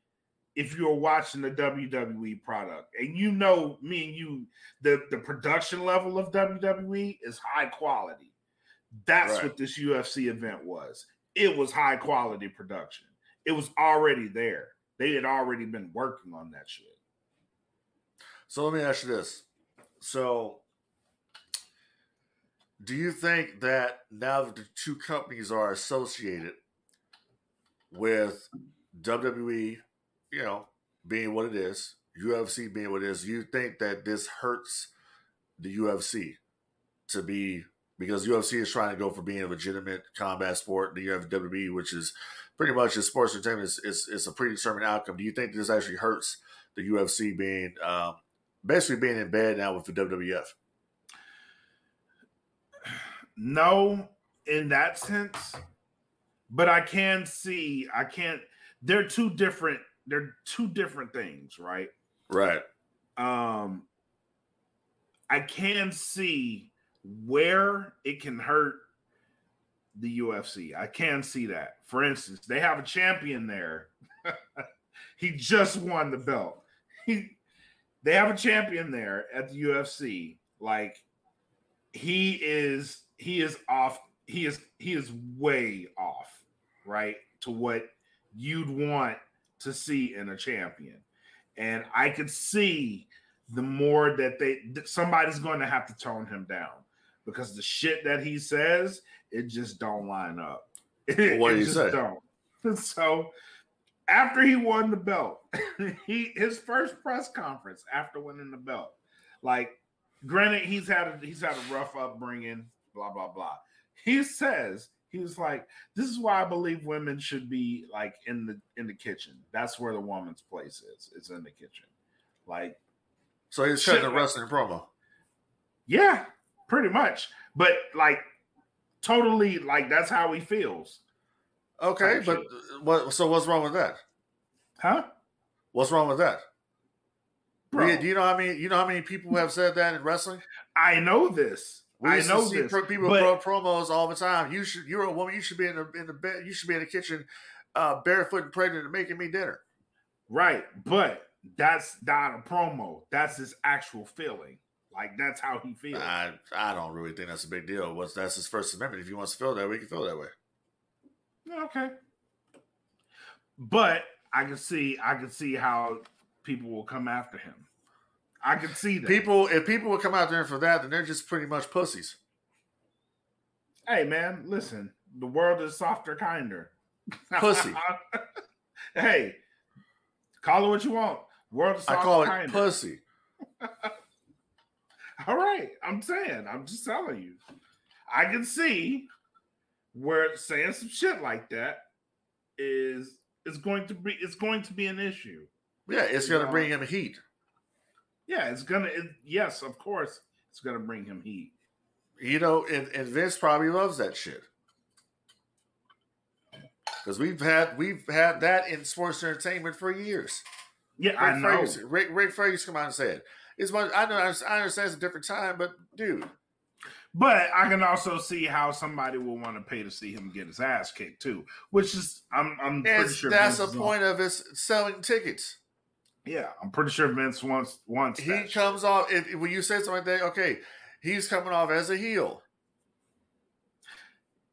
if you were watching the WWE product. And you know me and you, the, the production level of WWE is high quality. That's right. what this UFC event was. It was high quality production it was already there. They had already been working on that shit. So let me ask you this. So do you think that now that the two companies are associated with WWE, you know, being what it is, UFC being what it is, you think that this hurts the UFC to be because UFC is trying to go for being a legitimate combat sport. Have WWE, which is pretty much in sports entertainment is, is, is a predetermined outcome. Do you think this actually hurts the UFC being um, basically being in bed now with the WWF? No, in that sense, but I can see I can't. They're two different. They're two different things, right? Right. Um, I can see where it can hurt the UFC. I can see that. For instance, they have a champion there. (laughs) he just won the belt. He they have a champion there at the UFC. Like he is he is off he is he is way off, right? To what you'd want to see in a champion. And I could see the more that they somebody's going to have to tone him down because the shit that he says, it just don't line up. (laughs) what do you say? Don't. (laughs) So after he won the belt, (laughs) he his first press conference after winning the belt, like granted he's had a, he's had a rough upbringing, blah blah blah. He says he was like, "This is why I believe women should be like in the in the kitchen. That's where the woman's place is. It's in the kitchen." Like, so he's cutting a wrestling promo. Yeah, pretty much. But like, totally like that's how he feels. Okay, but what? So what's wrong with that? Huh? What's wrong with that? Bro. Do you know how many? You know how many people have said that in wrestling? I know this. We I know this. People but, pro promos all the time. You should. You're a woman. You should be in the in the bed. You should be in the kitchen, uh, barefoot and pregnant, and making me dinner. Right, but that's not a promo. That's his actual feeling. Like that's how he feels. I I don't really think that's a big deal. What's that's his First Amendment. If he wants to feel that way, he can feel that way. Okay. But I can see I can see how people will come after him. I can see that. People if people would come out there for that, then they're just pretty much pussies. Hey man, listen. The world is softer, kinder. Pussy. (laughs) hey, call it what you want. World is softer, I call it kinder. pussy. (laughs) All right, I'm saying, I'm just telling you. I can see where saying some shit like that is is going to be it's going to be an issue. Yeah, it's going to bring him heat. Yeah, it's gonna. It, yes, of course, it's gonna bring him heat. You know, and, and Vince probably loves that shit because we've had we've had that in sports entertainment for years. Yeah, Rick I know. Ferguson, Rick, Rick Ferguson come out and said, "It's much." I know. I understand it's a different time, but dude, but I can also see how somebody will want to pay to see him get his ass kicked too, which is I'm I'm pretty sure that's the point of his selling tickets. Yeah, I'm pretty sure Vince wants wants. He comes shit. off if, when you say something like that. Okay, he's coming off as a heel.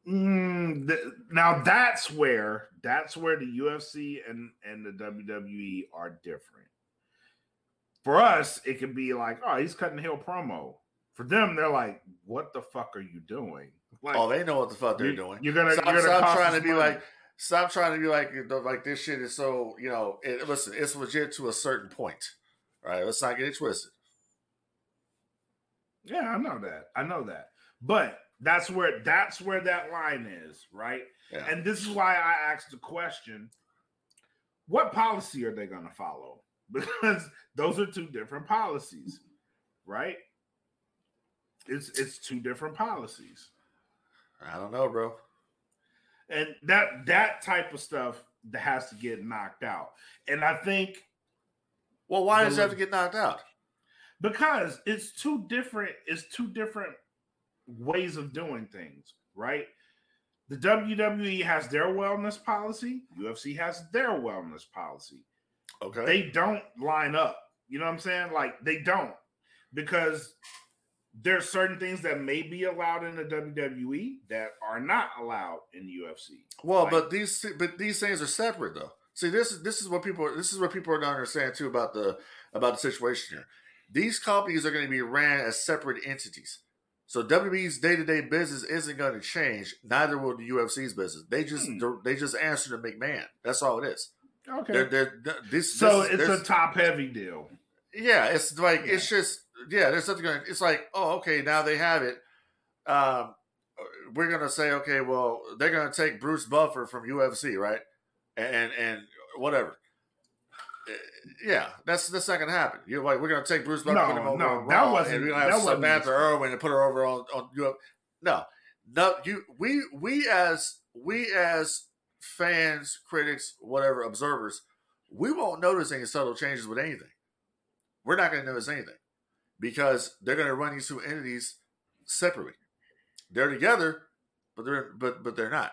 Mm, now that's where that's where the UFC and and the WWE are different. For us, it could be like, oh, he's cutting heel promo. For them, they're like, "What the fuck are you doing?" Like, oh, they know what the fuck they're you, doing. You're gonna, stop, you're gonna stop trying to be money. like, stop trying to be like, like this shit is so, you know. It, listen, it's legit to a certain point. All right, let's not get it twisted. Yeah, I know that. I know that. But that's where that's where that line is, right? Yeah. And this is why I asked the question: What policy are they going to follow? (laughs) Because those are two different policies, right? It's it's two different policies. I don't know, bro. And that that type of stuff that has to get knocked out. And I think Well, why does it have to get knocked out? Because it's two different, it's two different ways of doing things, right? The WWE has their wellness policy, UFC has their wellness policy. Okay. They don't line up. You know what I'm saying? Like they don't. Because there's certain things that may be allowed in the WWE that are not allowed in the UFC. Well, like, but these but these things are separate though. See, this is this is what people this is what people are not understand too about the about the situation here. These companies are going to be ran as separate entities. So WWE's day to day business isn't going to change. Neither will the UFC's business. They just hmm. they just answer to McMahon. That's all it is. Okay. They're, they're, they're, this, so this, it's a top heavy deal. Yeah, it's like yeah. it's just yeah, there's something going. It's like, oh, okay, now they have it. Um, we're gonna say, okay, well, they're gonna take Bruce Buffer from UFC, right? And and whatever. Uh, yeah, that's that's not gonna happen. You're like, we're gonna take Bruce Buffer, no, put him over no, on that Raw, wasn't, and we're gonna have Samantha Irvin and put her over on on UFC. No, no, you we we as we as fans, critics, whatever observers, we won't notice any subtle changes with anything. We're not going to notice anything because they're going to run these two entities separately. They're together, but they're but but they're not.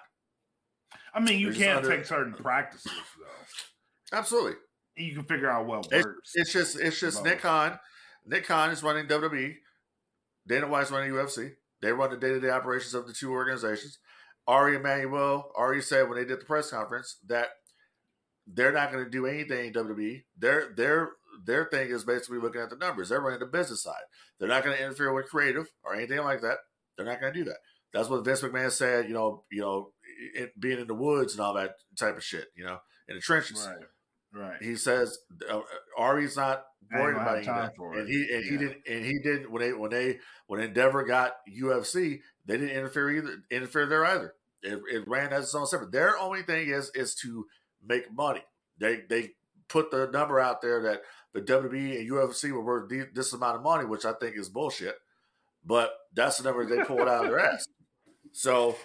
I mean, you can't under, take certain practices though. Absolutely, you can figure out what works. It's, it's just it's just Nick Khan. Nick Khan is running WWE. Dana White's running UFC. They run the day to day operations of the two organizations. Ari Emanuel already said when they did the press conference that they're not going to do anything in WWE. They're they're their thing is basically looking at the numbers. They're running the business side. They're not going to interfere with creative or anything like that. They're not going to do that. That's what Vince McMahon said. You know, you know, it, being in the woods and all that type of shit. You know, in the trenches. Right. Right. He says uh, Ari's not worried about anything, and he and he didn't and he didn't when they when they when Endeavor got UFC, they didn't interfere either interfere there either. It, it ran as its own separate. Their only thing is is to make money. They they put the number out there that the WWE and UFC were worth this amount of money, which I think is bullshit. But that's the number they pulled out of their ass. So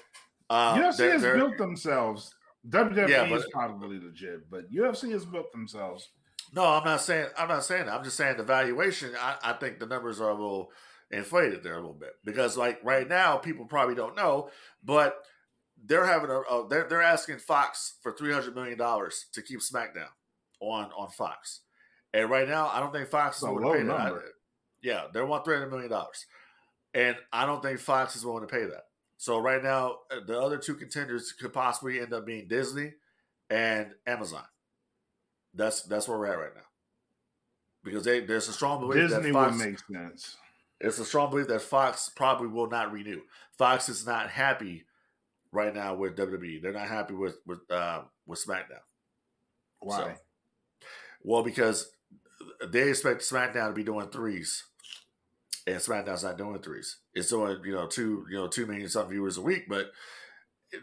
um, UFC they're- has they're- built themselves. WWE Yeah, is but- probably legit, but UFC has built themselves. No, I'm not saying I'm not saying that. I'm just saying the valuation. I, I think the numbers are a little inflated there a little bit because, like right now, people probably don't know, but they're having a, a they're they're asking Fox for three hundred million dollars to keep SmackDown on on Fox, and right now, I don't think Fox is willing to pay that. number. either. Yeah, they want three hundred million dollars, and I don't think Fox is willing to pay that. So right now, uh, the other two contenders could possibly end up being Disney and Amazon. That's that's where we're at right now. Because they, there's a strong belief Disney that Fox would make sense. It's a strong belief that Fox probably will not renew. Fox is not happy right now with WWE. They're not happy with with uh, with SmackDown. Why? So- Well, because they expect SmackDown to be doing threes, and SmackDown's not doing threes. It's doing you know two you know two million some viewers a week, but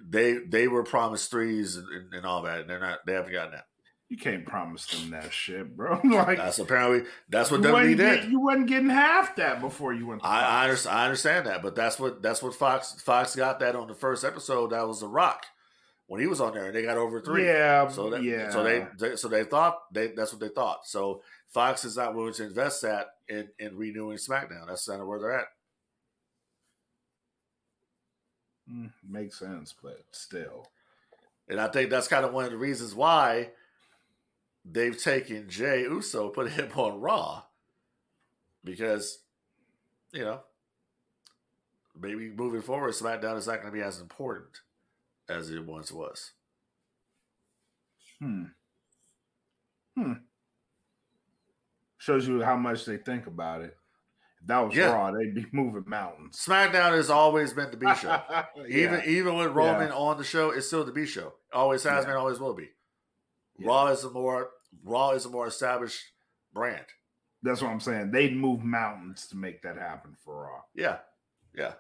they they were promised threes and, and, and all that, and they're not. They haven't gotten that. You can't promise them that shit, bro. (laughs) like That's apparently that's what WWE did. get- you wasn't getting half that before you went. I, I, understand, I understand that, but that's what that's what Fox Fox got that on the first episode. That was The Rock when he was on there, and they got over three. Yeah, So that, yeah. so they, they so they thought they that's what they thought. So Fox is not willing to invest that in in renewing SmackDown. That's kind of where they're at. Mm, makes sense, but still, And I think that's kind of one of the reasons why they've taken Jey Uso, put him on Raw, because you know maybe moving forward, SmackDown is not going to be as important as it once was. hmm, hmm. Shows you how much they think about it. If that was Yeah. Raw, they'd be (laughs) moving mountains. SmackDown has always been the B show. Even (laughs) Yeah. even with Roman on the show, it's still the B show. Always has Yeah. been, always will be. Yeah. Raw is a more Raw is a more established brand. That's what I'm saying. They'd move mountains to make that happen for Raw. Yeah, yeah.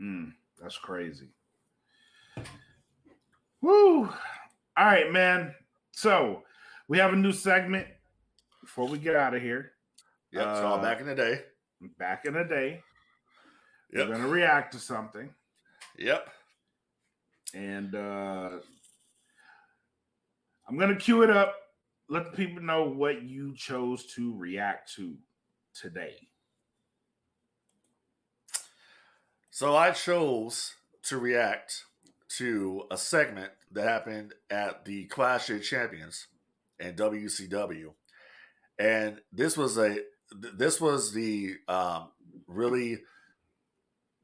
Mm, that's crazy. Woo! All right, man. So we have a new segment before we get out of here. Yep. it's all Uh, back in the day. Back in the day, Yep. we're gonna react to something, Yep. and uh I'm gonna cue it up. Let the people know what you chose to react to today. So I chose to react to a segment that happened at the Clash of Champions and WCW, and this was a this was the um, really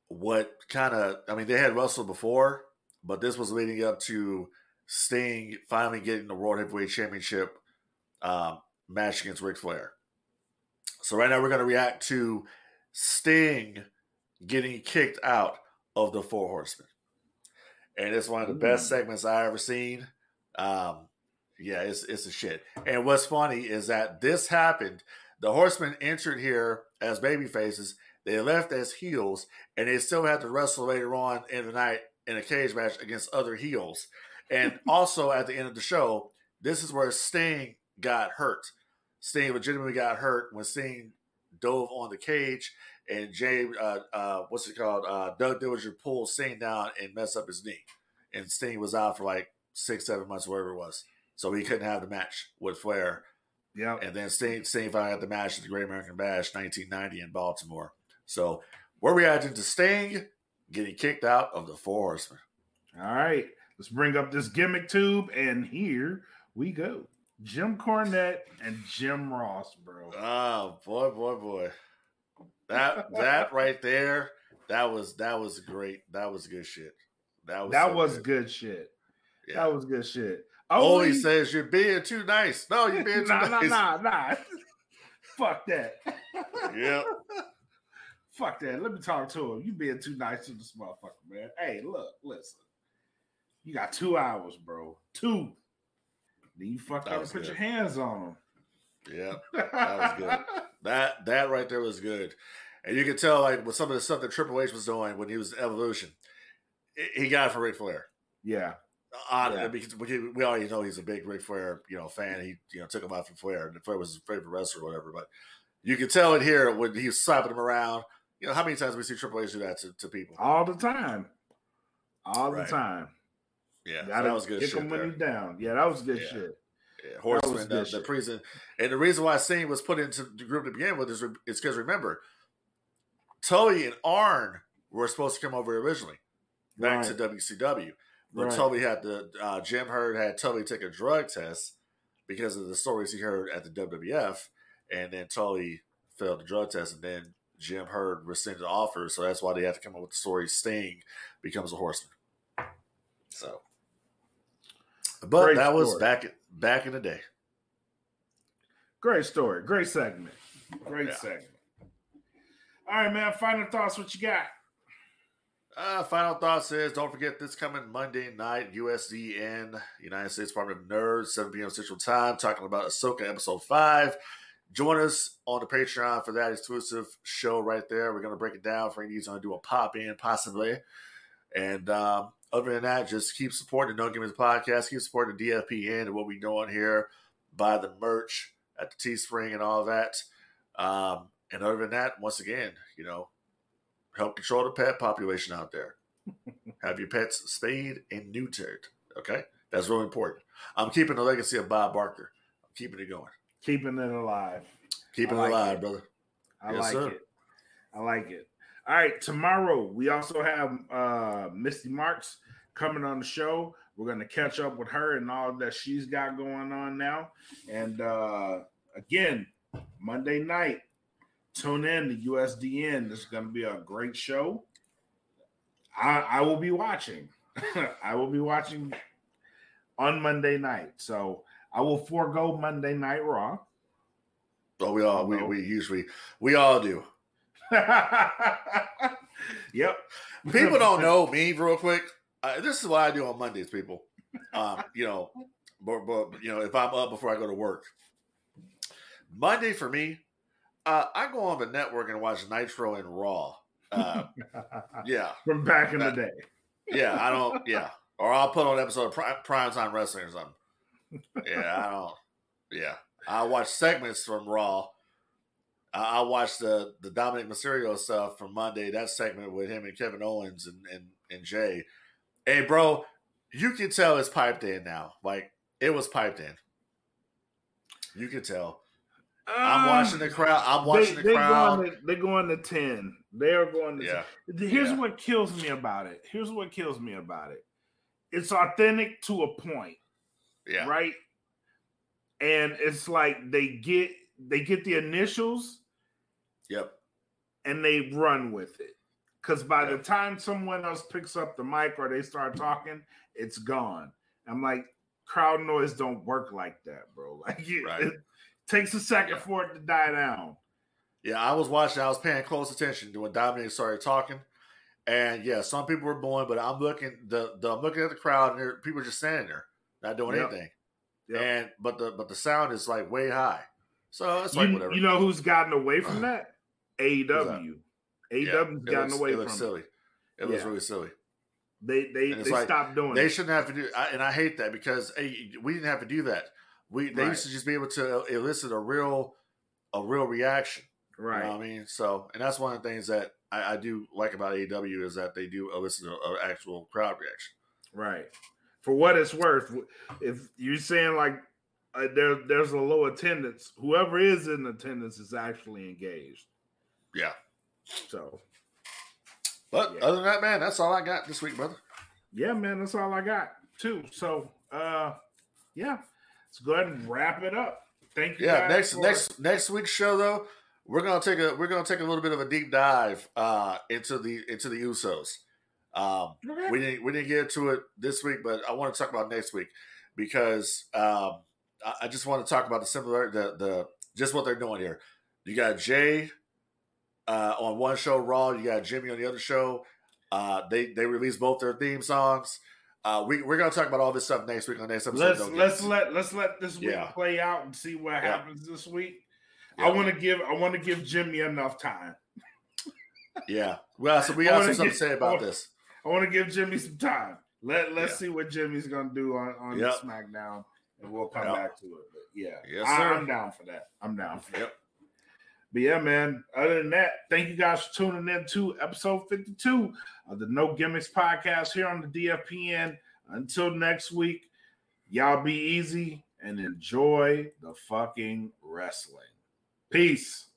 what kind of I mean they had wrestled before, but this was leading up to Sting finally getting the World Heavyweight Championship um, match against Ric Flair. So right now we're going to react to Sting getting kicked out of the Four Horsemen, and it's one of the best segments I ever seen. Um, yeah, it's it's a shit. And what's funny is that this happened. The Horsemen entered here as baby faces. They left as heels, and they still had to wrestle later on in the night in a cage match against other heels. And (laughs) also at the end of the show, this is where Sting got hurt. Sting legitimately got hurt when Sting dove on the cage, and Jay, uh, uh, what's it called? Uh, Doug Dillinger pulled Sting down and messed up his knee, and Sting was out for like six, seven months, wherever it was. So he couldn't have the match with Flair. Yep. And then Sting, Sting finally had the match at the Great American Bash 1990 in Baltimore. So we're reacting to Sting getting kicked out of the Four Horsemen. All right, let's bring up this gimmick tube, and here we go. Jim Cornette and Jim Ross, bro. Oh boy, boy, boy! That (laughs) that right there, that was that was great. That was good shit. That was that so was good. shit. Yeah. That was good shit. Oh, he Only- says you're being too nice. No, you're being (laughs) too nah, nah, nice. nah, nah. (laughs) Fuck that. Yep. fuck that. Let me talk to him. You being too nice to this motherfucker, man. Hey, look, listen. You got two hours, bro. Two. Then you fuck up and put good. your hands on him. Yeah. (laughs) That was good. that that right there was good, and you could tell like with some of the stuff that Triple H was doing when he was Evolution, he- he got it for Ric Flair. yeah. On, Yeah. because we, we already know he's a big Ric Flair, you know, fan. He you know took him out from Flair, and Flair was his favorite wrestler or whatever. But you can tell it here when he was slapping him around. You know how many times we see Triple H do that to, to people? All the time. All Right. the time. Yeah, Gotta that was good kick shit him when there. he's down. Yeah, that was good Yeah. shit. Yeah, was Horseman, good the, the prison, and the reason why Sting was put into the group to begin with is re- is because remember, Tully and Arn were supposed to come over originally back to WCW, but Right. Tully had the uh, Jim Herd had Tully take a drug test because of the stories he heard at the WWF, and then Tully failed the drug test, and then Jim Herd rescinded the offer, so that's why they had to come up with the story Sting becomes a horseman. So, but Great that was story. back back in the day. Great story. Great segment. Great Yeah. segment. All right, man. Final thoughts. What you got? Uh, final thoughts is don't forget this coming Monday night, USDN, United States Department of Nerds, 7 p.m. Central Time, talking about Ahsoka Episode 5. Join us on the Patreon for that exclusive show right there. We're going to break it down. Frankie's going to do a pop in, possibly. And um, other than that, just keep supporting the No Gimmicks the Podcast, keep supporting the DFPN and what we're doing here, buy the merch at the Teespring and all that. Um, and other than that, once again, you know, help control the pet population out there. (laughs) Have your pets spayed and neutered. Okay, that's really important. I'm keeping the legacy of Bob Barker. I'm keeping it going. Keeping it alive. Keeping like it alive, it. brother. I Yes, like sir. it. I like it. All right, tomorrow we also have uh Misty Marks coming on the show. We're gonna catch up with her and all that she's got going on now. And uh again, Monday night, tune in to USDN. This is gonna be a great show. I, I will be watching. (laughs) I will be watching on Monday night. So I will forego Monday Night Raw. Oh, we all we, we usually we all do. (laughs) yep. People don't know me real quick. Uh, this is what I do on Mondays, people. Um, you know, but, but you know, if I'm up before I go to work, Monday for me, uh, I go on the network and watch Nitro and Raw. Uh, (laughs) yeah, From back in the day. yeah, I don't. Yeah, or I'll put on an episode of Prime, Prime Time Wrestling or something. Yeah, I don't. Yeah, I watch segments from Raw. I, I watch the the Dominik Mysterio stuff from Monday. That segment with him and Kevin Owens and and, and Jey. Hey, bro, you can tell it's piped in now. Like it was piped in. You can tell. I'm um, watching the crowd. I'm watching they, the they crowd. Going to, they're going to 10. They're going to Yeah, 10. Here's yeah. what kills me about it. Here's what kills me about it. It's authentic to a point, yeah, right? And it's like they get they get the initials yep, and they run with it. Because by the time someone else picks up the mic or they start talking, it's gone. I'm like, crowd noise don't work like that, bro. (laughs) Like it, Right. it takes a second Yeah. for it to die down. Yeah, I was watching. I was paying close attention to when Dominik started talking, and yeah, some people were booing, but I'm looking the, the I'm looking at the crowd, and there, people are just standing there, not doing Yep. anything. Yep. And but the but the sound is like way high, so it's like you, whatever. you know who's gotten away from (sighs) that? AEW. AEW's Yeah, gotten looks, away it from looks it. silly. It looks Yeah. really silly. They they they like, stopped doing it. They it. shouldn't have to do, I, and I hate that because hey, we didn't have to do that. We they Right. used to just be able to elicit a real a real reaction. Right. You know what I mean? So, and that's one of the things that I, I do like about AEW is that they do elicit an actual crowd reaction. Right. For what it's worth, if you're saying like uh, there there's a low attendance, whoever is in attendance is actually engaged. Yeah. So But Yeah. other than that, man, that's all I got this week, brother. yeah, man, that's all I got too. So uh yeah, let's go ahead and wrap it up. Thank you. Yeah, next for- next next week's show though, we're gonna take a we're gonna take a little bit of a deep dive uh into the into the Usos. Um Okay. we didn't we didn't get to it this week, but I want to talk about next week because um I, I just want to talk about the similar the the just what they're doing here. You got Jey uh, on one show, Raw. You got Jimmy on the other show. Uh, they they released both their theme songs. Uh, we we're gonna talk about all this stuff next week on next episode. Let's Don't let's let let's let this week Yeah. play out and see what Yeah. happens this week. Yeah. I want to give I want to give Jimmy enough time. yeah. Well, so we I got wanna some stuff to say I about wanna- this. I want to give Jimmy some time. Let let's see what Jimmy's gonna do on on Yep. SmackDown, and we'll come Yep. back to it. But yeah, Yes, I, sir. I'm down for that. I'm down for. Yep. But yeah, man. Other than that, thank you guys for tuning in to episode 52 of the No Gimmicks podcast here on the DFPN. Until next week, y'all be easy and enjoy the fucking wrestling. Peace.